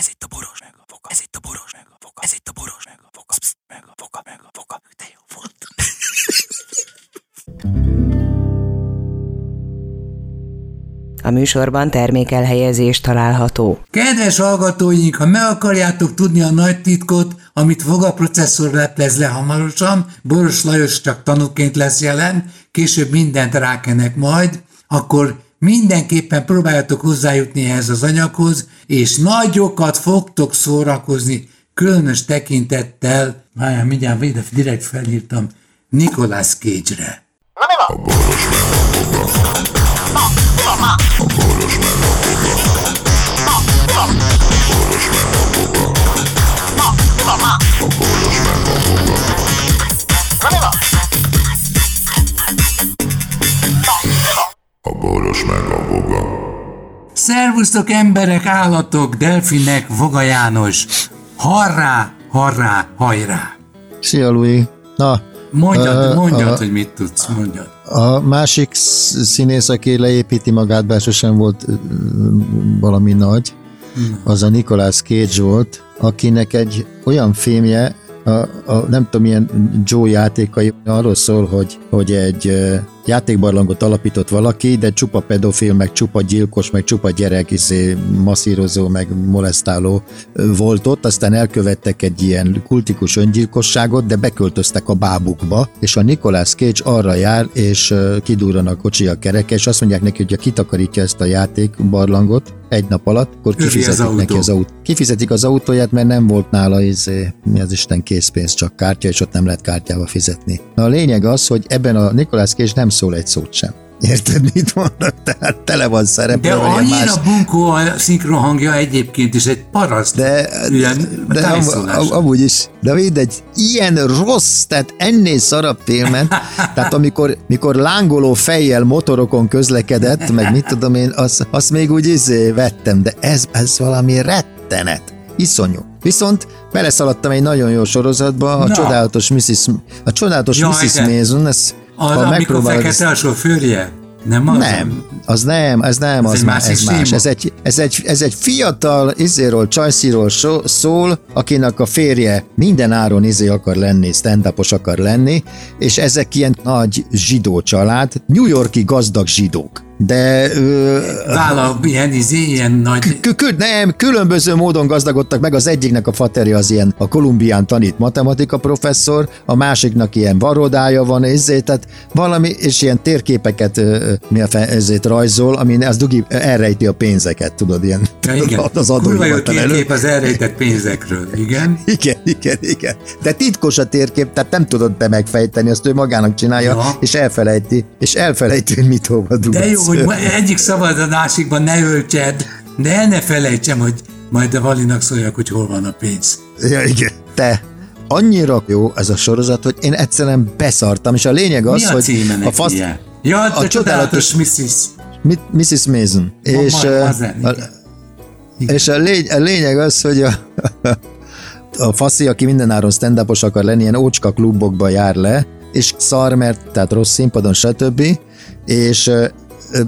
Ez itt a boros meg a foka. Ez itt a boros meg a foka. Ez itt a boros meg a foka. Psz, meg a foka, meg a foka. De jó volt. A műsorban termékelhelyezés található. Kedves hallgatóink, ha meg akarjátok tudni a nagy titkot, amit Voga processzor leplez le hamarosan, Boros Lajos csak tanúként lesz jelen, később mindent rákenek majd, akkor mindenképpen próbáljatok hozzájutni ehhez az anyaghoz, és nagyokat fogtok szórakozni, különös tekintettel, várjál, mindjárt direkt felírtam, Nicolas Cage-re. A boros meg a boros boros meg a boga. Szervusztok emberek, állatok, delfinek, Voga János. Harrá, harrá, hajrá. Szia, Louis. Na, Mondjad, mondjad, a- hogy mit tudsz, mondjad. a másik sz- színész, aki leépíti magát, bár sosem volt valami nagy, az a Nicolas Cage volt, akinek egy olyan filmje, a, a, nem tudom, milyen Joe játékai arról szól, hogy, hogy egy játékbarlangot alapított valaki, de csupa pedofil, meg csupa gyilkos, meg csupa gyerek, izé, masszírozó, meg molesztáló volt ott, aztán elkövettek egy ilyen kultikus öngyilkosságot, de beköltöztek a bábukba, és a Nicolas Cage arra jár, és ö, kidurran a kocsi a kereke, és azt mondják neki, hogy ha kitakarítja ezt a játékbarlangot egy nap alatt, akkor az kifizetik autó. neki az autót. Kifizetik az autóját, mert nem volt nála izé, mi az Isten készpénz, csak kártya, és ott nem lehet kártyával fizetni. Na a lényeg az, hogy ebben a Nicolas Cage nem szól egy szót sem. Érted, mit mondok? Tehát tele van De szereplővel, ilyen annyira más... bunkó a szinkron hangja egyébként is egy paraszt. De, ilyen de am, tájszólás. am, amúgy is, de mindegy, ilyen rossz, tehát ennél szarabb filmen, tehát amikor mikor lángoló fejjel motorokon közlekedett, meg mit tudom én, azt, azt még úgy izé vettem, de ez, ez valami rettenet. Iszonyú. Viszont beleszaladtam egy nagyon jó sorozatba, a Na. csodálatos Mrs. A csodálatos Jaj, Mrs. de- Mason, ez, Az, ha megpróbálod ezt- fekete a sofőrje? Nem az? nem, az nem, ez nem, Ez az másik ez más. séma. Ez egy, ez egy, ez egy fiatal izéről, csajsziról szól, akinek a férje minden áron izé akar lenni, stand akar lenni, és ezek ilyen nagy zsidó család, New Yorki gazdag zsidók. De ö, Vállal ilyen, izé, ilyen nagy... Kü- kü- nem, különböző módon gazdagodtak meg, az egyiknek a faterja az ilyen a Kolumbián tanít matematika professzor, a másiknak ilyen varodája van, ezért, tehát valami, és ilyen térképeket mi a ezért rajzol, ami az dugi elrejti a pénzeket, tudod, ilyen Ja, igen. az Kurva jó térkép az elrejtett pénzekről, igen. Igen, igen, igen. De titkos a térkép, tehát nem tudod te megfejteni, azt ő magának csinálja, Ja. és elfelejti, és elfelejti, hogy mit hova dugsz. De jó, hogy egyik szabad a másikban ne öltsed, de ne felejtsem, hogy majd a Valinak szóljak, hogy hol van a pénz. Ja, igen. Te, annyira jó ez a sorozat, hogy én egyszerűen beszartam, és a lényeg az, Mi a hogy a fasz, ilyen? Ja, a, a csodálatos Mrs. mit, Mrs. Mason. Ma- és, ma- Mazen, a, igen. És a, lény, a lényeg az, hogy a, a faszi, aki mindenáron stand akar lenni, ilyen ócska klubokba jár le, és szar, mert tehát rossz színpadon, stb. És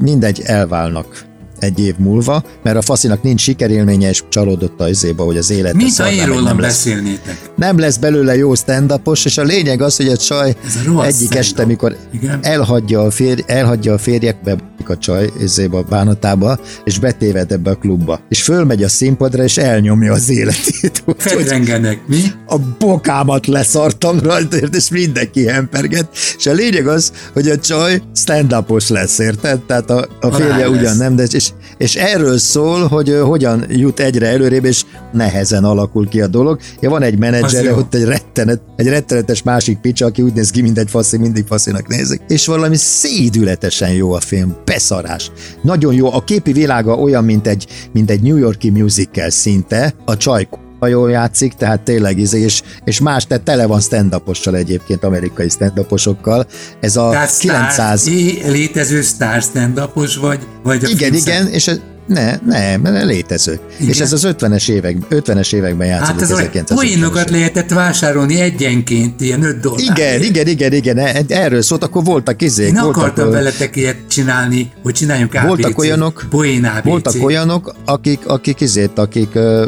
mindegy, elválnak egy év múlva, mert a faszinak nincs sikerélménye, és csalódott az izéba, hogy az élete Mint ha nem lesz beszélnétek. nem lesz belőle jó stand és a lényeg az, hogy a csaj a egyik este, mikor Igen. elhagyja a, férj, elhagyja a férjekbe a csaj ezébe a bánatába, és betéved ebbe a klubba. És fölmegy a színpadra, és elnyomja az életét. Fedrengenek, mi? a bokámat leszartam rajta, és mindenki hemperget. És a lényeg az, hogy a csaj stand lesz, érted? Tehát a, a férje ugyan lesz. nem, de és, és erről szól, hogy hogyan jut egyre előrébb, és nehezen alakul ki a dolog. Ja, van egy jó. ott egy, rettenet, egy rettenetes másik picsa, aki úgy néz ki, mint egy faszi, mindig faszinak nézik. És valami szédületesen jó a film, beszarás. Nagyon jó, a képi világa olyan, mint egy, mint egy New Yorki musical szinte, a csaj a jól játszik, tehát tényleg izé, és, és más, tehát tele van stand egyébként, amerikai stand Ez a Tehát 900... Sztár, létező sztár stand vagy, vagy a Igen, igen, és, Ne, nem, ne, létezők. Igen? És ez az 50-es, évek, 50-es években játszódott. Hát ez a 1950-es poénokat lehetett vásárolni egyenként, ilyen 5 dollár. Igen, igen, igen, igen, e- erről szólt, akkor voltak izék. Én voltak, akartam veletek ilyet csinálni, hogy csináljunk ABC. Voltak olyanok, Poén ABC. voltak olyanok, akik, akik izét, akik uh,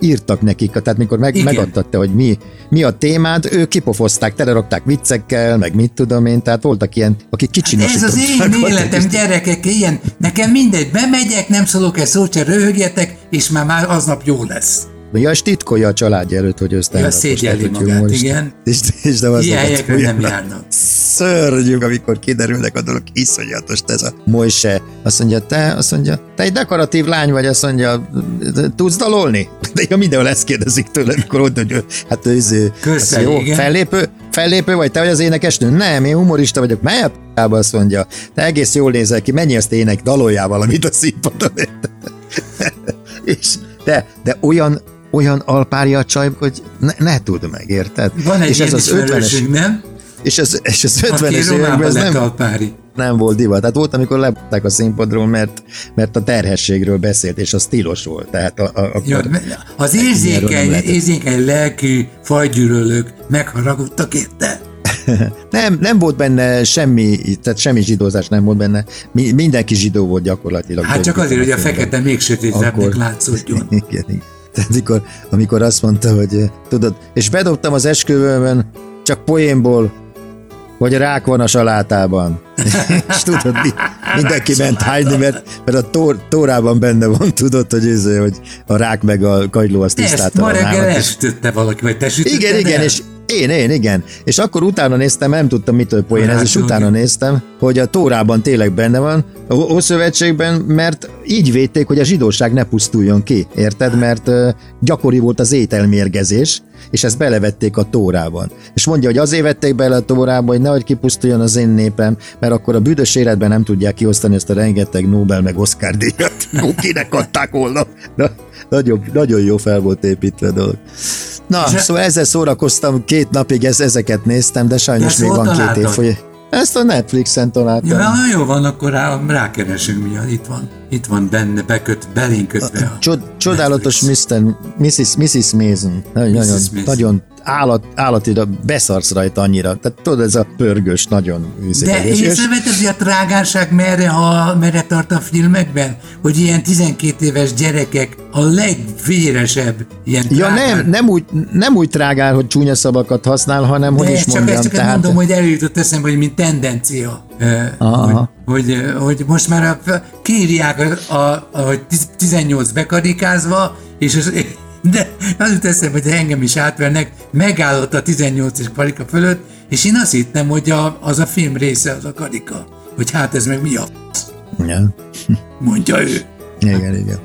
írtak nekik, tehát mikor meg, Igen. megadtatta, hogy mi, mi a témád, ők kipofozták, telerakták viccekkel, meg mit tudom én, tehát voltak ilyen, akik Ez kicsinosították. az én életem, gyerekek, ilyen. Nekem mindegy, bemegyek, nem szólok egy szót, se röhögjetek, és már, már aznap jó lesz. Ja, titkolja a családja előtt, hogy ő Ja, szégyelli magát, igen. És, és de az Ilyen helyekre nem járnak. Szörnyűk, amikor kiderülnek a dolog, iszonyatos ez a Moise. Azt mondja, te, azt mondja, te egy dekoratív lány vagy, azt mondja, tudsz dalolni? De ja, mindenhol ezt kérdezik tőle, amikor ott, hogy hát ő, izé, Köszönjük, azt mondja, igen. fellépő, fellépő vagy, te vagy az énekesnő? Nem, én humorista vagyok. Menj a p***ába, azt mondja, te egész jól nézel ki, menj azt ének, daloljál valamit a színpadon. És de, de olyan, olyan alpárja a csaj, hogy ne, ne tudd meg, érted? Van egy és ilyen ez az 50-es, ismerősünk, nem? És az, és Aki 50-es években Románban ez nem, alpári. nem volt divat. Tehát volt, amikor lebották a színpadról, mert, mert a terhességről beszélt, és az tilos volt. Tehát a, a, Ja, az érzékeny, érzékeny lelkű fajgyűlölők megharagudtak érte. nem, nem volt benne semmi, tehát semmi zsidózás nem volt benne. Mi, mindenki zsidó volt gyakorlatilag. Hát csak azért, hogy a fekete még sötétebbnek Akkor- látszódjon. Igen, igen. Tehát amikor, amikor azt mondta, hogy tudod, és bedobtam az esküvőmön csak poénból, hogy rák van a salátában. és tudod, mi, mindenki ment hányni, mert, mert a tór, tórában benne van, tudod, hogy, ez, hogy a rák meg a kagyló azt Ezt tisztálta. ma a reggel elsütötte valaki, vagy te sütötted igen, igen, el? és én, én, igen. És akkor utána néztem, nem tudtam mitől poén ez, és utána néztem, hogy a Tórában tényleg benne van, a Ószövetségben, mert így védték, hogy a zsidóság ne pusztuljon ki, érted? Mert gyakori volt az ételmérgezés, és ezt belevették a Tórában. És mondja, hogy azért vették bele a Tórába, hogy nehogy kipusztuljon az én népem, mert akkor a büdös életben nem tudják kiosztani ezt a rengeteg Nobel meg Oscar díjat. Kinek adták volna? Na, nagyon, nagyon jó fel volt építve a dolog. Na, És- szóval ezzel szórakoztam két napig, ez, ezeket néztem, de sajnos ezt még van két év, hogy ezt a Netflixen találtam. Ja, jó van, akkor rá, rákeresünk mi, itt van. Itt van benne, beköt, belénkötve a... Csod, csodálatos Netflix. Mr. Mrs. Mrs. Mason. Nagyon, nagyon, Mrs. Mason. nagyon állat, állati, de beszarsz rajta annyira. Tehát tudod, ez a pörgős, nagyon De hogy a trágárság merre, ha, merre tart a filmekben? Hogy ilyen 12 éves gyerekek a legvéresebb ilyen Ja nem, nem úgy, nem úgy trágál, hogy csúnya szavakat használ, hanem, hogy De is ezt csak, mondjam, ezt csak tehát... mondom, hogy előjutott eszembe, hogy mint tendencia. Aha. Hogy, hogy, hogy most már a, kiírják, a, a, a, hogy tiz- 18 bekarikázva, és az, de az jut eszembe, hogy engem is átvernek, megállott a 18-es karika fölött, és én azt hittem, hogy a, az a film része az a karika. Hogy hát ez meg mi a Ja. mondja ő. Igen, igen.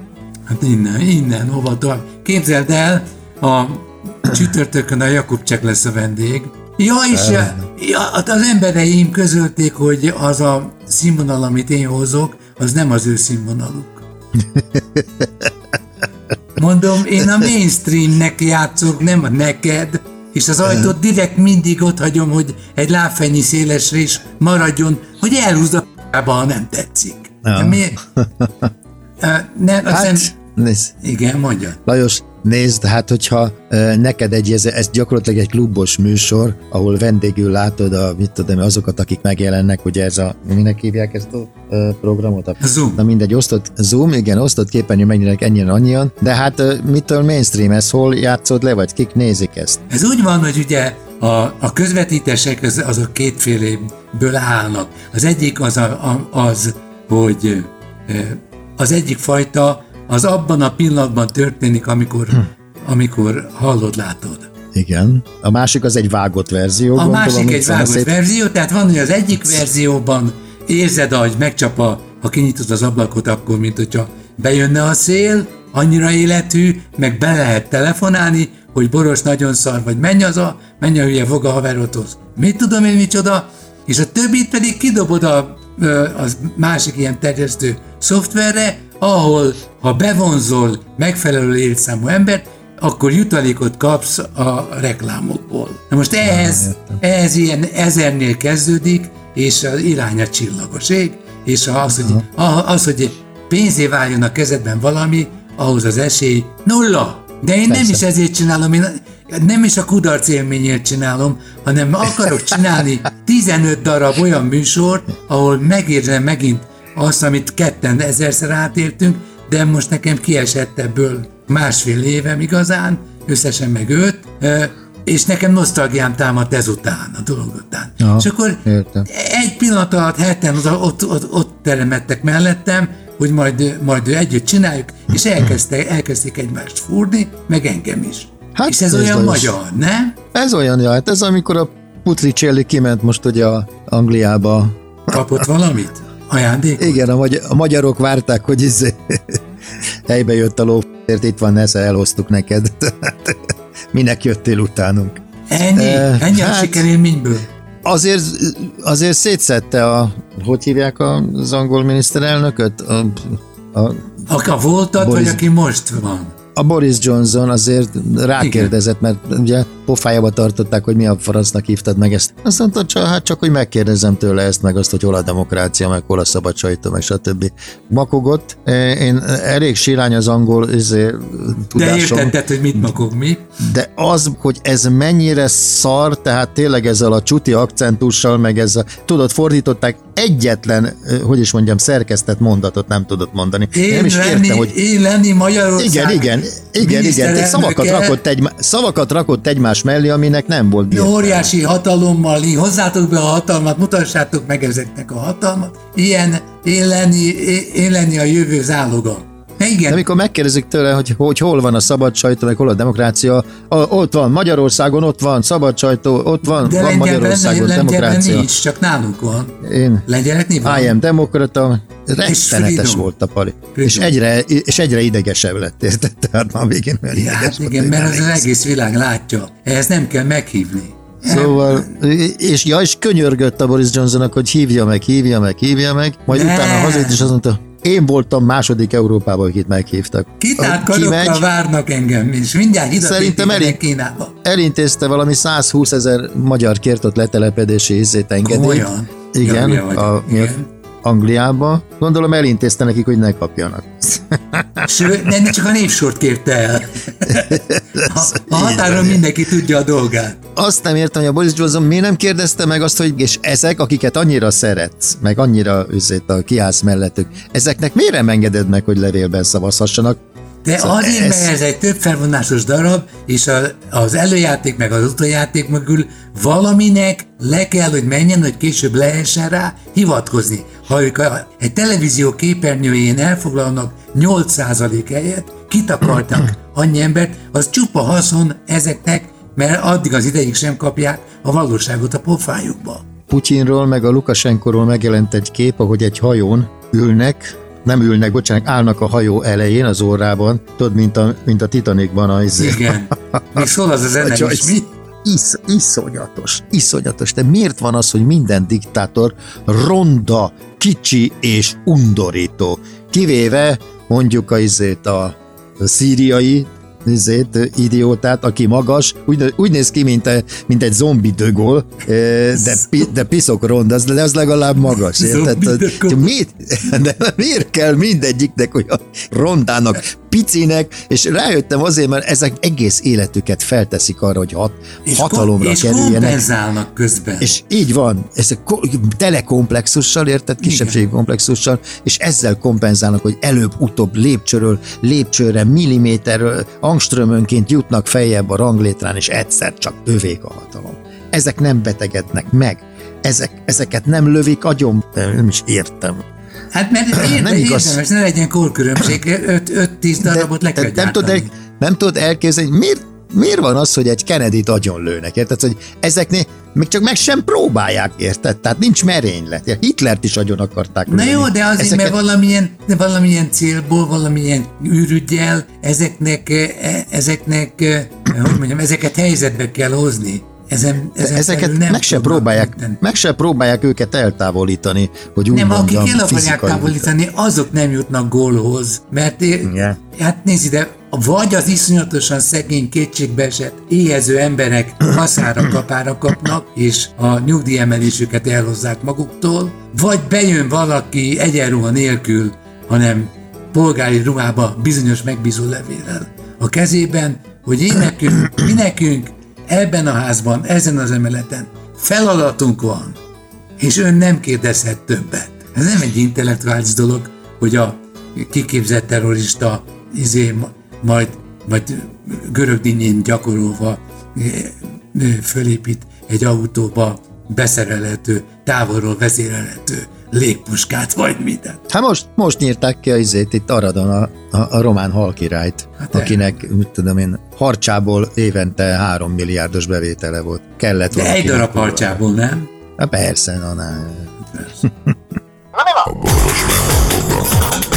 Hát innen, innen, hova tovább. Képzeld el, a csütörtökön a Jakubcsek lesz a vendég. Ja, és ja, hát az embereim közölték, hogy az a színvonal, amit én hozok, az nem az ő színvonaluk. Mondom, én a mainstreamnek játszok, nem a neked, és az ajtót direkt mindig ott hagyom, hogy egy lábfennyi szélesre is maradjon, hogy elhúzd a p***ba, ha nem tetszik. Ja. De miért? Nem, azt Hát, nézd, igen, mondja. Lajos, nézd, hát hogyha neked egy, ez, ez gyakorlatilag egy klubos műsor, ahol vendégül látod a, mit tudom, azokat, akik megjelennek, ugye ez a, minek hívják ezt a programot? A, Zoom. Na mindegy, osztott Zoom, igen, osztott képernyő megnyílik ennyien annyian, de hát mitől mainstream, ez hol játszod le, vagy kik nézik ezt? Ez úgy van, hogy ugye a, a közvetítések az, azok kétféléből állnak. Az egyik az, a, a, az hogy az egyik fajta az abban a pillanatban történik, amikor, amikor hallod, látod. Igen. A másik az egy vágott verzió, A gondolom, másik egy a vágott szép- verzió, tehát van, hogy az egyik verzióban érzed, hogy megcsap a, ha kinyitod az ablakot, akkor mint hogyha bejönne a szél, annyira életű, meg be lehet telefonálni, hogy Boros nagyon szar, vagy menj az a, menj a hülye fog a haverodhoz. Mit tudom én micsoda? És a többit pedig kidobod a, az másik ilyen terjesztő szoftverre, ahol ha bevonzol megfelelő létszámú embert, akkor jutalékot kapsz a reklámokból. Na most ehhez, ehhez ilyen ezernél kezdődik, és az irány a csillagos ég, és az, hogy, az, hogy pénzé váljon a kezedben valami, ahhoz az esély nulla. De én Persze. nem is ezért csinálom, én nem is a kudarc élményért csinálom, hanem akarok csinálni 15 darab olyan műsort, ahol megérzem megint azt, amit ketten ezerszer átértünk, de most nekem kiesett ebből másfél évem igazán, összesen meg öt, és nekem nosztalgiám támadt ezután, a dolog után. Aha, és akkor értem. egy pillanat alatt heten ott, ott, ott, ott teremettek mellettem, hogy majd, majd együtt csináljuk, és elkezdte, elkezdték egymást fúrni, meg engem is. Hát és ez ez olyan magyar, nem? Ez olyan, ja, hát ez amikor a Putricelli kiment most ugye a Angliába. Kapott valamit? Ajándékot? Igen, a, magy- a magyarok várták, hogy izé, helybe jött a ló, itt van, ezt elhoztuk neked. Minek jöttél utánunk? Ennyi? Eh, Ennyi a hát- sikerélményből? Azért, azért szétszette a, hogy hívják az angol miniszterelnököt? A, a, A voltat, Boris- vagy aki most van? A Boris Johnson azért rákérdezett, mert ugye pofájába tartották, hogy mi a farasznak hívtad meg ezt. Azt mondta, csak, hát csak, hogy megkérdezem tőle ezt, meg azt, hogy hol a demokrácia, meg hol a szabad sajtó, meg stb. Makogott. Én elég sirány az angol izé, De tudásom. értetted, hogy mit makog mi? De az, hogy ez mennyire szar, tehát tényleg ezzel a csuti akcentussal, meg ezzel, tudod, fordították egyetlen, hogy is mondjam, szerkesztett mondatot nem tudott mondani. Én, nem is lenni, értem, hogy én lenni Magyarország igen, igen, igen, igen, te szavakat rakott, egy, szavakat rakott egymás mellé, aminek nem volt birka. Óriási hatalommal, hozzátok be a hatalmat, mutassátok meg ezeknek a hatalmat. Ilyen én lenni, én lenni a jövő záloga. Na De igen, amikor megkérdezik tőle, hogy, hogy hol van a szabad sajtó, meg hol a demokrácia, a, ott van Magyarországon, ott van szabad sajtó, ott van, de van Magyarországon lengyelben demokrácia. nincs, csak nálunk van. Én Lengyeleknél van? I am demokrata, rettenetes volt a pali. Freedom. És egyre, és egyre idegesebb lett, érted? Tehát már végén olyan Ja, hát igen, mert az, az egész világ látja. Ehhez nem kell meghívni. Szóval, és ja, és könyörgött a Boris Johnsonnak, hogy hívja meg, hívja meg, hívja meg, majd Ne. utána hazajött, és azt mondta, én voltam második Európában, akit meghívtak. Kitárt Ki karokkal várnak engem, és mindjárt ide Szerintem elég- Kínába. elintézte valami 120 ezer magyar kért ott letelepedési izzét engedélyt. Igen, Ja, a, igen. Angliába. Gondolom elintézte nekik, hogy ne kapjanak. Sőt, csak a névsort kérte el. A, a határon mindenki tudja a dolgát. Azt nem értem, hogy a Boris Johnson miért nem kérdezte meg azt, hogy és ezek, akiket annyira szeretsz, meg annyira üzét a kiállsz mellettük, ezeknek miért nem engeded meg, hogy levélben szavazhassanak? De Szóval azért, ez- mert ez egy több felvonásos darab, és a, az előjáték meg az utoljáték mögül valaminek le kell, hogy menjen, hogy később lehessen rá hivatkozni. Ha ők a, egy televízió képernyőjén elfoglalnak 8% helyet, kitakartak annyi embert, az csupa haszon ezeknek, mert addig az ideig sem kapják a valóságot a pofájukba. Putyinról meg a Lukasenkoról megjelent egy kép, ahogy egy hajón ülnek, nem ülnek, bocsánat, állnak a hajó elején, az órában, tudod, mint a, mint a Titanicban a izé. Igen. És szól az a zene Hogy is, mi? Isz, iszonyatos, iszonyatos. De miért van az, hogy minden diktátor ronda, kicsi és undorító? Kivéve mondjuk a, izét, a, a szíriai izét, idiótát, aki magas, úgy, úgy néz ki, mint, a, mint egy zombi dögol, de, pi- de piszok ronda, az- de az legalább magas, érted? Zombi de. Miért, de miért kell mindegyiknek olyan rondának, picinek, és rájöttem azért, mert ezek egész életüket felteszik arra, hogy hat, És, hatalomra és kerüljenek. kompenzálnak közben. És így van, ez a ko- telekomplexussal, érted, kisebbségi komplexussal, és ezzel kompenzálnak, hogy előbb-utóbb lépcsőről lépcsőre, milliméterről, angströmönként jutnak feljebb a ranglétrán, és egyszer csak övék a hatalom. Ezek nem betegednek meg, ezek, ezeket nem lövik agyon, nem is értem. Hát mert érde, Nem igaz. érdemes, ne legyen korkülönbség, 5-10 darabot le kell nem tudod elképzelni, miért, miért van az, hogy egy Kennedy-t agyon lőnek, érted? Hogy ezeknél még csak meg sem próbálják, érted? Tehát nincs merénylet. Hitlert is agyon akarták Na lőni. jó, de azért, Ezeket- mert valamilyen, de valamilyen célból, valamilyen űrügyel ezeknek, eh, ezeknek, eh, hogy mondjam, ezeket helyzetbe kell hozni. Ezen, ezen Ezeket felül meg se, próbálják, meg se próbálják őket eltávolítani, hogy úgy Nem, akik mondjam, el akarják távolítani, azok nem jutnak gólhoz. Mert é- Igen. hát nézd ide, vagy az iszonyatosan szegény kétségbeesett, éhező emberek haszára kapára kapnak, és a nyugdíjemelésüket elhozzák maguktól, vagy bejön valaki egyenruha nélkül, hanem polgári ruhába bizonyos megbízó levélel a kezében, hogy én nekünk, mi nekünk ebben a házban, ezen az emeleten feladatunk van, és ön nem kérdezhet többet. Ez nem egy intellektuális dolog, hogy a kiképzett terrorista izé, majd, majd görög dinnyén gyakorolva fölépít egy autóba beszerelhető, távolról vezérelhető légpuskát, vagy mit. Hát most, most nyírták ki a izét itt Aradon a, a, a román halkirályt, hát akinek, mit tudom én, harcsából évente három milliárdos bevétele volt. Kellett De egy darab harcsából, nem? Hát persze, na, na. Persze. A boros